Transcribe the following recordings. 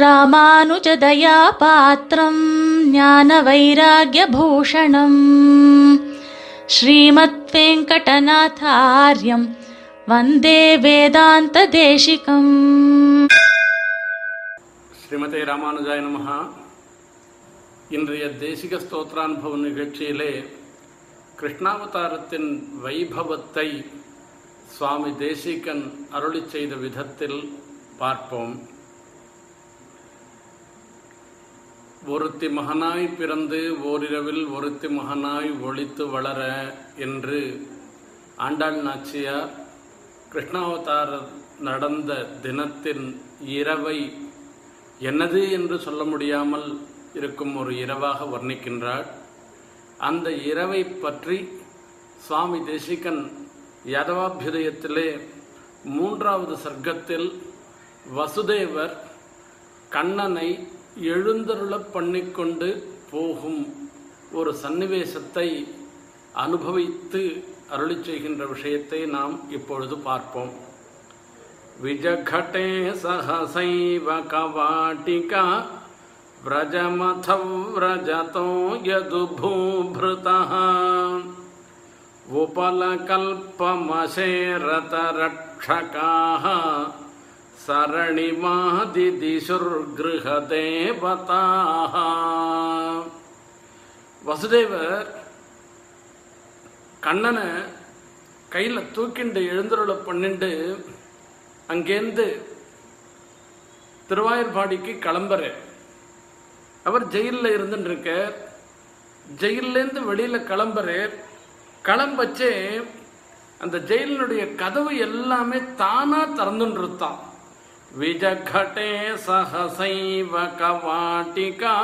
ராமானுஜதயாபாத்திரம் ஞான வைராகியபூஷணம் ஸ்ரீமத் வெங்கடநாதாரியம் வந்தே வேதாந்த தேசிகம் ஸ்ரீமதே ராமானுஜாய நமஹா. இன்றைய தேசிக ஸ்தோத்ரானுபவ நிகழ்ச்சியிலே கிருஷ்ணாவதாரத்தின் வைபவத்தை சுவாமி தேசிகன் அருளி செய்த விதத்தில் பார்ப்போம். ஒருத்தி மகனாய் பிறந்து ஓரிரவில் ஒருத்தி மகனாய் ஒளித்து வளர என்று ஆண்டாள் நாச்சியார் கிருஷ்ணாவதார நடந்த தினத்தின் இரவை என்னது என்று சொல்ல முடியாமல் இருக்கும் ஒரு இரவாக வர்ணிக்கின்றாள். அந்த இரவை பற்றி சுவாமி தேசிகன் யாதவாபியுதயத்திலே மூன்றாவது சர்க்கத்தில் வசுதேவர் கண்ணனை எழுந்தருளப் பண்ணிக்கொண்டு போகும் ஒரு சன்னிவேசத்தை அனுபவித்து அருளி செய்கின்ற விஷயத்தை நாம் இப்பொழுது பார்ப்போம் विजघटे सहसैव कवाटिका व्रजमथौ व्रजतो यदुभूभृतः उपलकल्पमशेरतरक्षकाः சரணிமாதிதிசுர்கிருஹதேவதாः வசுதேவர் கண்ணனை கையில் தூக்கிண்டு எழுந்தருளை பண்ணிண்டு அங்கேருந்து திருவாயூர்பாடிக்கு கிளம்புற. அவர் ஜெயிலில் இருந்துருக்கார் ஜெயிலேருந்து வெளியில் கிளம்புறார் கிளம்பச்சே அந்த ஜெயிலினுடைய கதவு எல்லாமே தானாக திறந்துன்னு विजघटे சஹசைவ கவாட்டிகா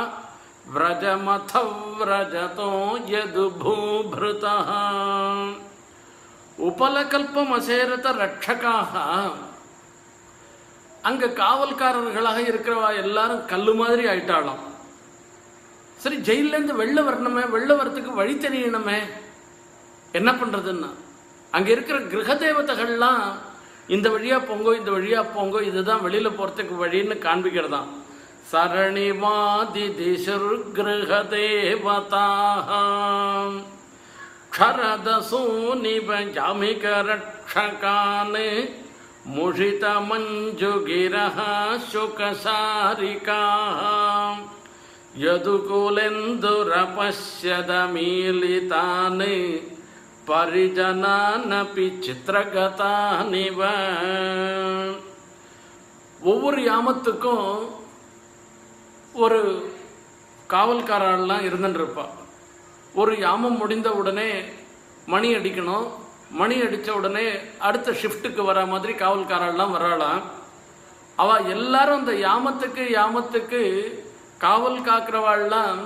व्रजमथ व्रजतो यदुभूभृतः। உபலகல்பமசேரத ரட்சகாக அங்க காவல்காரர்களாக இருக்கிறவா எல்லாரும் கல்லு மாதிரி ஆயிட்டாளாம். சரி ஜெயிலேருந்து வெளில வரணுமே வெளில வரத்துக்கு வழி தெரியணுமே. என்ன பண்றதுன்னா அங்க இருக்கிற கிரக தேவதைகள்லாம் இந்த வழியா போங்கோ இந்த வழியா போங்கோ இதுதான் வெளியில போறதுக்கு வழின்னு காண்பிக்கிறதாம் சரணிவாதி திசுர் கிரக தேவதாம் क्षरदसूनिव जामिकरक्षकान् मुषितमञ्जुगिरः शुकसारिकाः यदुकुलेन्दुरपश्यदमीलितान् பரிஜனானபி சித்திரகதானிவ. ஒவ்வொரு யாமத்துக்கும் ஒரு காவல்காரெல்லாம் இருந்துட்டுருப்பா ஒரு யாமம் முடிந்த உடனே மணி அடிக்கணும். மணி அடித்த உடனே அடுத்த ஷிஃப்ட்டுக்கு வர மாதிரி காவல்காரெல்லாம் வராளாம் அவ எல்லாரும் அந்த யாமத்துக்கு யாமத்துக்கு காவல் காக்கிறவாள்லாம்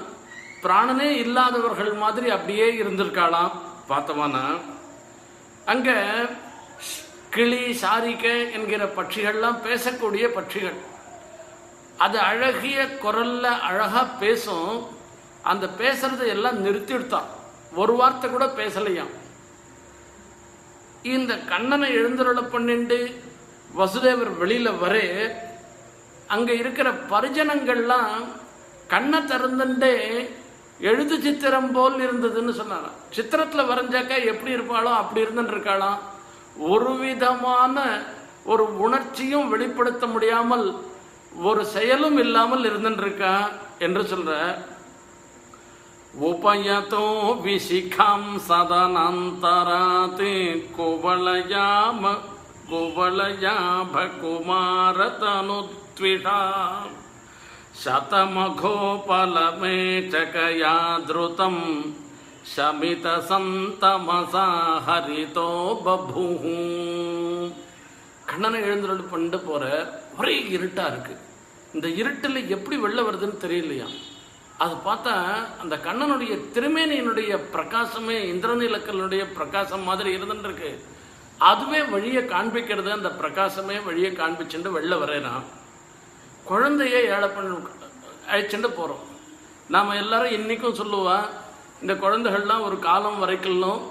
பிராணனே இல்லாதவர்கள் மாதிரி அப்படியே இருந்திருக்காளாம். பார்த்தோமானா அங்க கிளி சாரிக்க என்கிற பட்சிகள்லாம் பேசக்கூடிய பட்சிகள். அது அழகிய குரல்ல அழகா பேசும் அந்த பேசுறதை எல்லாம் நிறுத்திடுத்தான் ஒரு வார்த்தை கூட பேசலையாம். இந்த கண்ணனை எழுந்தருள பண்ணிண்டு வசுதேவர் வெளியில வரே அங்க இருக்கிற பரிஜனங்கள்லாம் கண்ணை திறந்துட்டே எழுது சித்திரம் போல் இருந்ததுன்னு சொன்னாராம். சித்திரத்தில் வரைஞ்சாக்கா எப்படி இருப்பாளோ அப்படி இருந்துருக்காளாம் இருக்காளாம் ஒரு விதமான ஒரு உணர்ச்சியும் வெளிப்படுத்த முடியாமல் ஒரு செயலும் இல்லாமல் இருந்துருக்கா என்று சொல்ற. உபயதோ விசிகாம் சதனந்தராத்து குவளயாம குவளயாப குமாரதனுத்விடா. शतमघोपलमेचकया धृतं शमितसन्तमसा हरितो बभूः கண்ணனை எழுந்துருள் பண்ணிட்டு போற ஒரே இருட்டா இருக்கு இந்த இருட்டில் எப்படி வெளில வருதுன்னு தெரியலையா அது பார்த்தா அந்த கண்ணனுடைய திருமேனியினுடைய பிரகாசமே இந்திரநீலக்கல்லுடைய பிரகாசம் மாதிரி இருந்துட்டு இருக்கு அதுவே வழியை காண்பிக்கிறது அந்த பிரகாசமே வழியை காண்பிச்சுட்டு வெளில வரையறான் குழந்தைய ஏழை பண்ண அழைச்சிட்டு போகிறோம் நாம் எல்லாரும் இன்றைக்கும் சொல்லுவா இந்த குழந்தைகள்லாம் ஒரு காலம் வரைக்கும்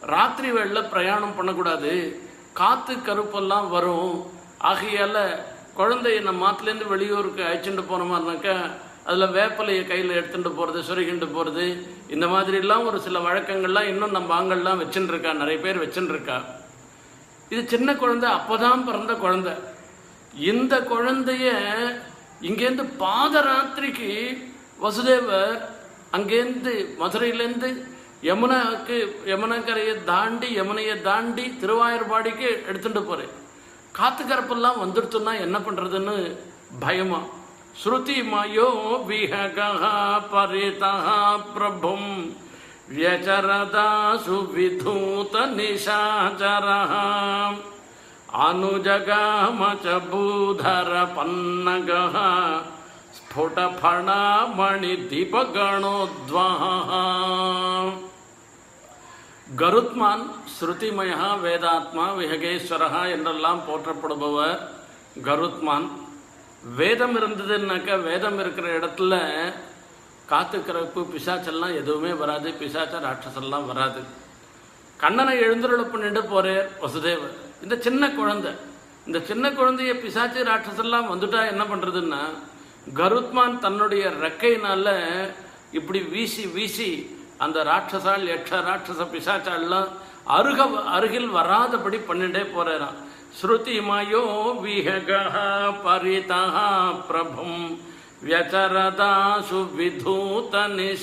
ராத்திரி வேளையில் பிரயாணம் பண்ணக்கூடாது. காற்று கருப்பெல்லாம் வரும். ஆகையால் குழந்தைய நம்ம மாத்துலேருந்து வெளியூருக்கு அழைச்சிட்டு போன மாதிரினாக்கா அதில் வேப்பலையை கையில் எடுத்துகிட்டு போகிறது சுருகிண்டு போகிறது இந்த மாதிரிலாம் ஒரு சில வழக்கங்கள்லாம் இன்னும் நம்ம ஆங்கள்லாம் வச்சுட்டுருக்கா நிறைய பேர் வச்சுட்டுருக்கா இது சின்ன குழந்தை அப்போதான் பிறந்த குழந்தை. இந்த குழந்தைய இங்கேருந்து பாதராத்திரிக்கு வசுதேவர் அங்கேருந்து மதுரையிலேருந்து யமுனாவுக்கு யமுனக்கரையை தாண்டி யமுனையை தாண்டி திருவாயூர்பாடிக்கு எடுத்துட்டு போறேன் காத்து கரப்பெல்லாம் வந்துடுத்துன்னா என்ன பண்றதுன்னு பயமா ஸ்ருதி மயோ விஹகா பரிதா பிரபும் व्यचरदासु विधूतनिशाचरः अनुजगाम च भूधरपन्नगः स्फुटफणामणिदीपगणोद्वहः கருத்மான் ஸ்ருதிமயா வேதாத்மா விஹகேஸ்வரஹா என்றெல்லாம் போற்றப்படுபவர் கருத்மான் வேதம் இருந்ததுன்னாக்கா வேதம் இருக்கிற இடத்துல காத்து கரப்பு பிசாச்செல்லாம் எதுவுமே வராது பிசாச்ச ராட்சசெல்லாம் வராது கண்ணனை எழுந்துருள பண்ணிட்டு போறார் வசுதேவர் இந்த சின்ன குழந்தை இந்த சின்ன குழந்தைய பிசாச்சு ராட்சசெல்லாம் வந்துட்டா என்ன பண்றதுன்னா கருத்மான் தன்னுடைய ரெக்கையினால இப்படி வீசி வீசி அந்த ராட்சசால் யக்ஷ ராட்சச பிசாச்சாலாம் அருக அருகில் வராதபடி பண்ணிட்டே போறாராம் ஸ்ருதி மயோ விஹக பரிதா பிரபும் व्यचरदासु विधूतनिशाचरः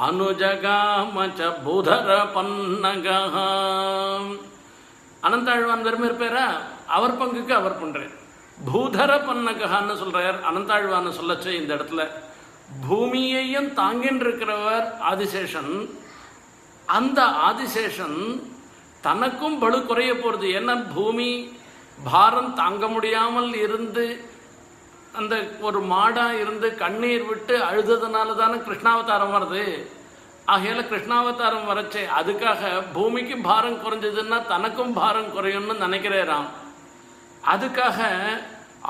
அனுஜகாமச்ச புதர பன்னகா அனந்தாழ்வான் பெருமையர் பேரா அவர் பங்குக்கு அவர் பண்ணுறார் பூதர பன்னகான்னு சொல்கிறார் அனந்தாழ்வான்னு சொல்லச்சு இந்த இடத்துல. பூமியையும் தாங்கின்றிருக்கிறவர் ஆதிசேஷன். அந்த ஆதிசேஷன் தனக்கும் பலு குறைய போகிறது ஏன்னா பூமி பாரம் தாங்க முடியாமல் இருந்து அந்த ஒரு மாடா இருந்து கண்ணீர் விட்டு அழுததுனால தானே கிருஷ்ணாவதாரம் வருது. ஆகையால கிருஷ்ணாவதாரம் வரச்சே அதுக்காக பூமிக்கு பாரம் குறைஞ்சதுன்னா தனக்கும் பாரம் குறையும்னு நினைக்கிறேராம். அதுக்காக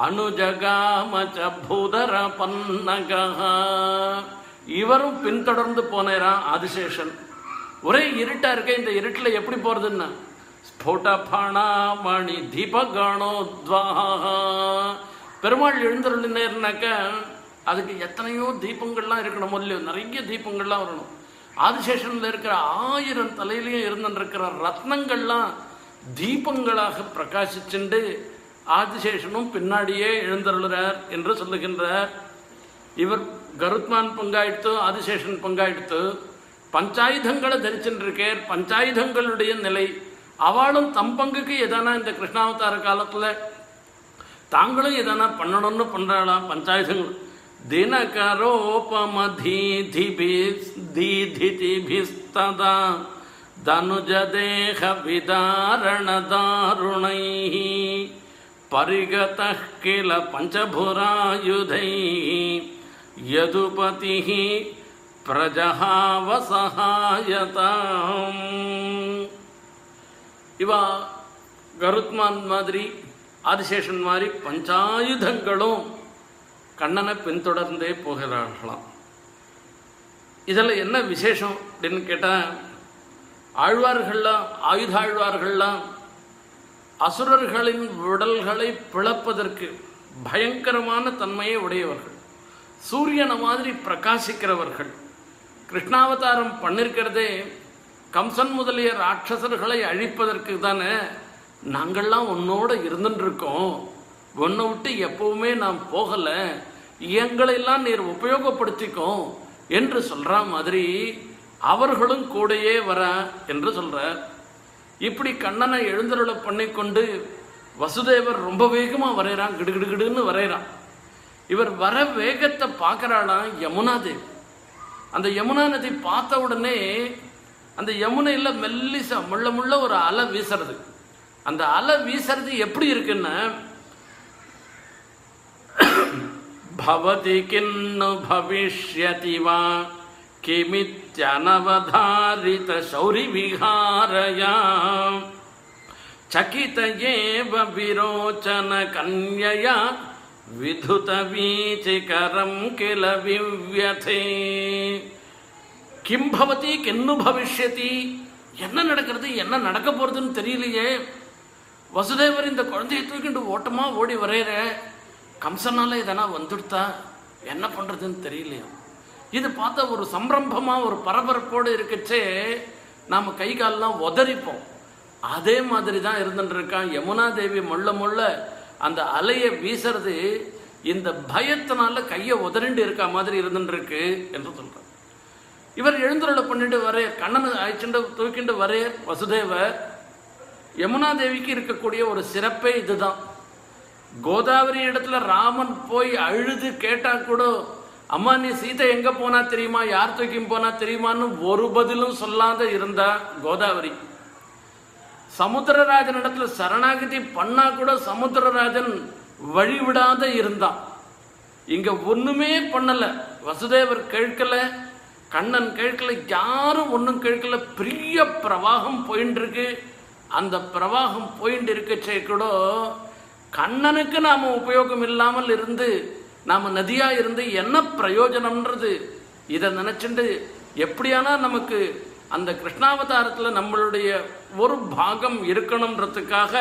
அனுஜகாமச்ச பூதர பன்னகா. இவரும் பின்தொடர்ந்து போனேராம் ஆதிசேஷன். ஒரே இருட்டா இருக்க இந்த இருட்டில் எப்படி போறதுன்னா? ஸ்புடபணாமணி தீபகணோத்வாகா பெருமாள் எழுந்தருளினேர்னாக்க அதுக்கு எத்தனையோ தீபங்கள்லாம் இருக்கணும். இல்லையோ நிறைய தீபங்கள்லாம் வரணும். ஆதிசேஷனில் இருக்கிற ஆயிரம் தலையிலையும் இருந்துருக்கிற ரத்னங்கள்லாம் தீபங்களாக பிரகாசிச்சுண்டு ஆதிசேஷனும் பின்னாடியே எழுந்தருளுறார் என்று சொல்லுகின்றார். இவர் கருத்மான் பங்காயிடுத்து ஆதிசேஷன் பங்காயிடுத்து பஞ்சாயுதங்களை தரிச்சுருக்கார் பஞ்சாயுதங்களுடைய நிலை. அவளும் தம் பங்குக்கு எதனா இந்த கிருஷ்ணாவதார காலத்தில் താങ്കളും ഇതാണ് പണ്ണടൊന്ന് പണ്ടാള പഞ്ചായത്തുകൾ ദിനകരോപമധീധിഭിസ്തീധിതിഭിസ്തദ ധനുജദേഹ വിദാരണദാരുണൈ പരിഗത കില പഞ്ചഭുരായുധൈ യദുപതി ಪ್ರಜಹಾವಸಹಾಯತ ಇವ ಗರುತ್ಮಾನ್ ಮಾದರಿ ஆதிசேஷன் மாதிரி பஞ்சாயுதங்களும் கண்ணனை பின்தொடர்ந்தே போகிறார்களாம். இதில் என்ன விசேஷம் அப்படின்னு கேட்டால் ஆழ்வார்கள்லாம் ஆயுதாழ்வார்கள்லாம் அசுரர்களின் உடல்களை பிளப்பதற்கு பயங்கரமான தன்மையை உடையவர்கள். சூரியனை மாதிரி பிரகாசிக்கிறவர்கள். கிருஷ்ணாவதாரம் பண்ணிருக்கிறதே கம்சன் முதலிய ராட்சசர்களை அழிப்பதற்கு தானே நாங்கள்லாம் உன்னோட இருந்துட்டு இருக்கோம் உன்னை விட்டு எப்பவுமே நாம் போகலை. எங்களையெல்லாம் நீர் உபயோகப்படுத்திக்கும் என்று சொல்ற மாதிரி அவர்களும் கூடயே வர என்று சொல்றார். இப்படி கண்ணனை எழுந்தருளை பண்ணிக்கொண்டு வசுதேவர் ரொம்ப வேகமாக வரைகிறான் கிடுகிடுகிடுன்னு வரைகிறான் இவர் வர வேகத்தை பார்க்கறாளாம் யமுனா தேவி. அந்த யமுனா நதி பார்த்த உடனே அந்த யமுனையில் மெல்லிசா முள்ள முள்ள ஒரு அலை வீசுறது. அந்த அலை வீசுறது எப்படி இருக்குன்னு பவதி கின்னு பவிஷ்யதி வா கிமித்யனவதாரித சௌரி விகாரயா சகித ஏவ விரோச்சன கன்யயா விதுத வீச்சிகரம் கில விவ்யதே. கிம்பவதி கின்னு பவிஷ்யதி என்ன நடக்கிறது என்ன நடக்க போறதுன்னு தெரியலையே. வசுதேவர் இந்த குழந்தையை தூக்கிட்டு ஓட்டமா ஓடி வரையிற. கம்சனால இதனா வந்துடுத்தா? என்ன பண்றதுன்னு தெரியலையா. இது பார்த்தா ஒரு சம்பிரம்பமா ஒரு பரபரப்போடு இருக்கச்சே. நாம கை காலெல்லாம் உதறிப்போம். அதே மாதிரி தான் இருந்துட்டு இருக்கான் யமுனா தேவி முள்ள முள்ள அந்த அலையை வீசுறது இந்த பயத்தினால கையை உதறிண்டு இருக்க மாதிரி இருந்துட்டு இருக்கு என்று சொல்றான் இவர் எழுந்துருளை பண்ணிட்டு வரைய கண்ணன் ஆயிச்சுண்டு தூக்கிண்டு வரைய வசுதேவர். யமுனா தேவிக்கு இருக்கக்கூடிய ஒரு சிறப்பே இதுதான். கோதாவரி இடத்துல ராமன் போய் அழுது கேட்டா கூட அம்மா நீ சீதை எங்க போனா தெரியுமா? யார் தூக்கி போனா தெரியுமான்னு ஒரு பதிலும் சொல்லாத இருந்தா கோதாவரி. சமுத்திரராஜன் இடத்துல சரணாகதி பண்ணா கூட சமுத்திரராஜன் வழிவிடாத இருந்தான். இங்க ஒண்ணுமே பண்ணல. வசுதேவர் கேட்கல கண்ணன் கேட்கல யாரும் ஒன்றும் கேட்கல. பெரிய பிரவாகம் போயின்னு இருக்கு அந்த பிரவாகம் போயிட்டு இருக்கச்சே கூட கண்ணனுக்கு நாம் உபயோகம் இல்லாமல் இருந்து நாம் நதியாக இருந்து என்ன பிரயோஜனம்ன்றது இதை நினச்சிட்டு எப்படியானா நமக்கு அந்த கிருஷ்ணாவதாரத்தில் நம்மளுடைய ஒரு பாகம் இருக்கணுன்றதுக்காக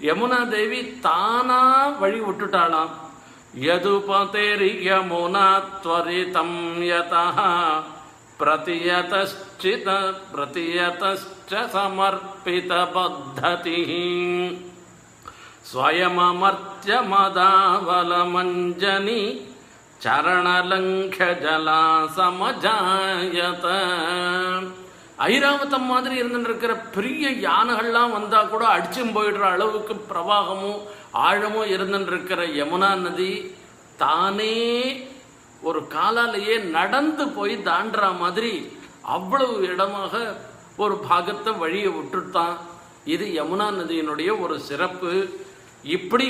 யமுனா தேவி தானா வழி விட்டுட்டாளாம். யதுபதேரி யமுனா துவரிதம் யதா பிரதியதச்சித பிரதியதஸ் प्रतियतश्च समर्पितपद्धतिः स्वयममर्त्यमदावलमञ्जनि சரணலங்கஜலா சமஜாயத ஐராவதம் மாதிரி இருந்துட்டு இருக்கிற பெரிய யானைகள்லாம் வந்தா கூட அடிச்சும் போயிடுற அளவுக்கு பிரவாகமும் ஆழமும் இருந்துட்டு இருக்கிற யமுனா நதி தானே ஒரு காலாலேயே நடந்து போய் தாண்டுற மாதிரி அவ்வளவு இடமாக ஒரு பாகத்தை வழியை விட்டுட்டான் இது யமுனா நதியினுடைய ஒரு சிறப்பு. இப்படி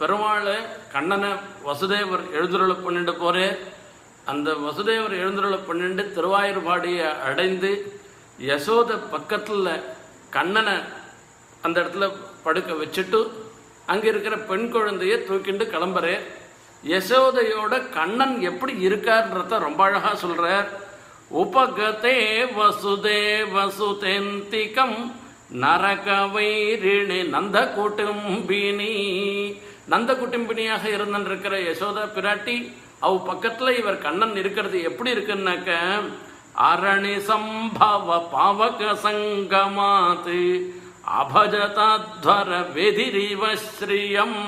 பெருமாளை கண்ணனை வசுதேவர் எழுந்துருளை பண்ணிட்டு போறே. அந்த வசுதேவர் எழுந்துருளை பண்ணிட்டு திருவாயூர்பாடியை அடைந்து யசோத பக்கத்தில் கண்ணனை அந்த இடத்துல படுக்க வச்சுட்டு அங்கே இருக்கிற பெண் குழந்தைய தூக்கிட்டு கிளம்புறேன். யசோதையோட கண்ணன் எப்படி இருக்கார்ன்றத ரொம்ப அழகாக சொல்கிறார் உபகதே வசுதே வசுதேந்திகம் நரக வைரிணி நந்த குட்டும்பினி நந்த குட்டும்பினியாக இருந்திருக்கிற யசோதா பிராட்டி அவ் பக்கத்துல இவர் கண்ணன் இருக்கிறது எப்படி இருக்குன்னாக்க அரணி சம்பவ பாவக சங்கமாத்து அபஜதாத்வர வெதிரிவ ஸ்ரீயம்.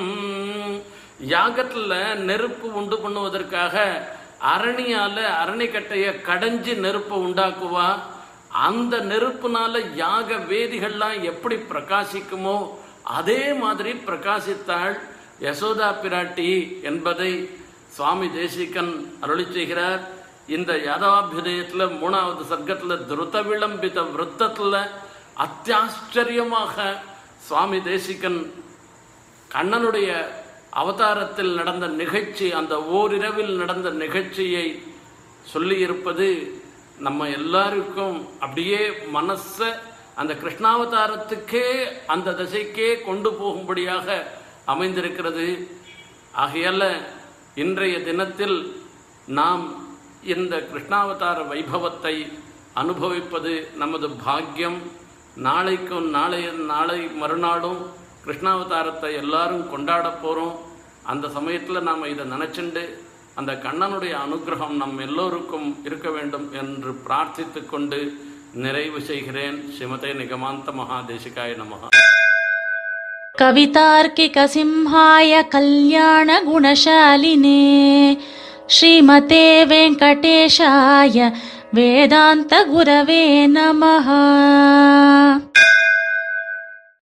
நெருப்பு உண்டு பண்ணுவதற்காக அரணியால அரணிக்கட்டைய கடைஞ்சி நெருப்பை உண்டாக்குவா? அந்த நெருப்புனால யாக வேதிகள்லாம் எப்படி பிரகாசிக்குமோ அதே மாதிரி பிரகாசித்தாள் யசோதா பிராட்டி என்பதை சுவாமி தேசிகன் அருளி செய்கிறார். இந்த யதாபிதயத்தில் மூணாவது சர்க்கத்தில் துருத விளம்பித விரத்தத்தில் அத்தியாச்சரியமாக சுவாமி தேசிகன் கண்ணனுடைய அவதாரத்தில் நடந்த நிகழ்ச்சி அந்த ஓரிரவில் நடந்த நிகழ்ச்சியை சொல்லியிருப்பது நம்ம எல்லாருக்கும் அப்படியே மனச அந்த கிருஷ்ணாவதாரத்துக்கே அந்த திசைக்கே கொண்டு போகும்படியாக அமைந்திருக்கிறது. ஆகையால இன்றைய தினத்தில் நாம் இந்த கிருஷ்ணாவதார வைபவத்தை அனுபவிப்பது நமது பாக்கியம். நாளைக்கும் நாளைய நாளை மறுநாளும் கிருஷ்ணாவதாரத்தை எல்லாரும் கொண்டாட போகிறோம் அந்த சமயத்தில் நாம் இதை நினச்சிண்டு அந்த கண்ணனுடைய அனுகிரகம் நம் எல்லோருக்கும் இருக்க வேண்டும் என்று பிரார்த்தித்து கொண்டு நிறைவு செய்கிறேன் ஸ்ரீமதே நிகமாந்த மகாதேசிகாய நமகா कवितार्किकसिंहाय कल्याणगुणशालिने श्रीमते वेङ्कटेशाय वेदान्तगुरवे नमः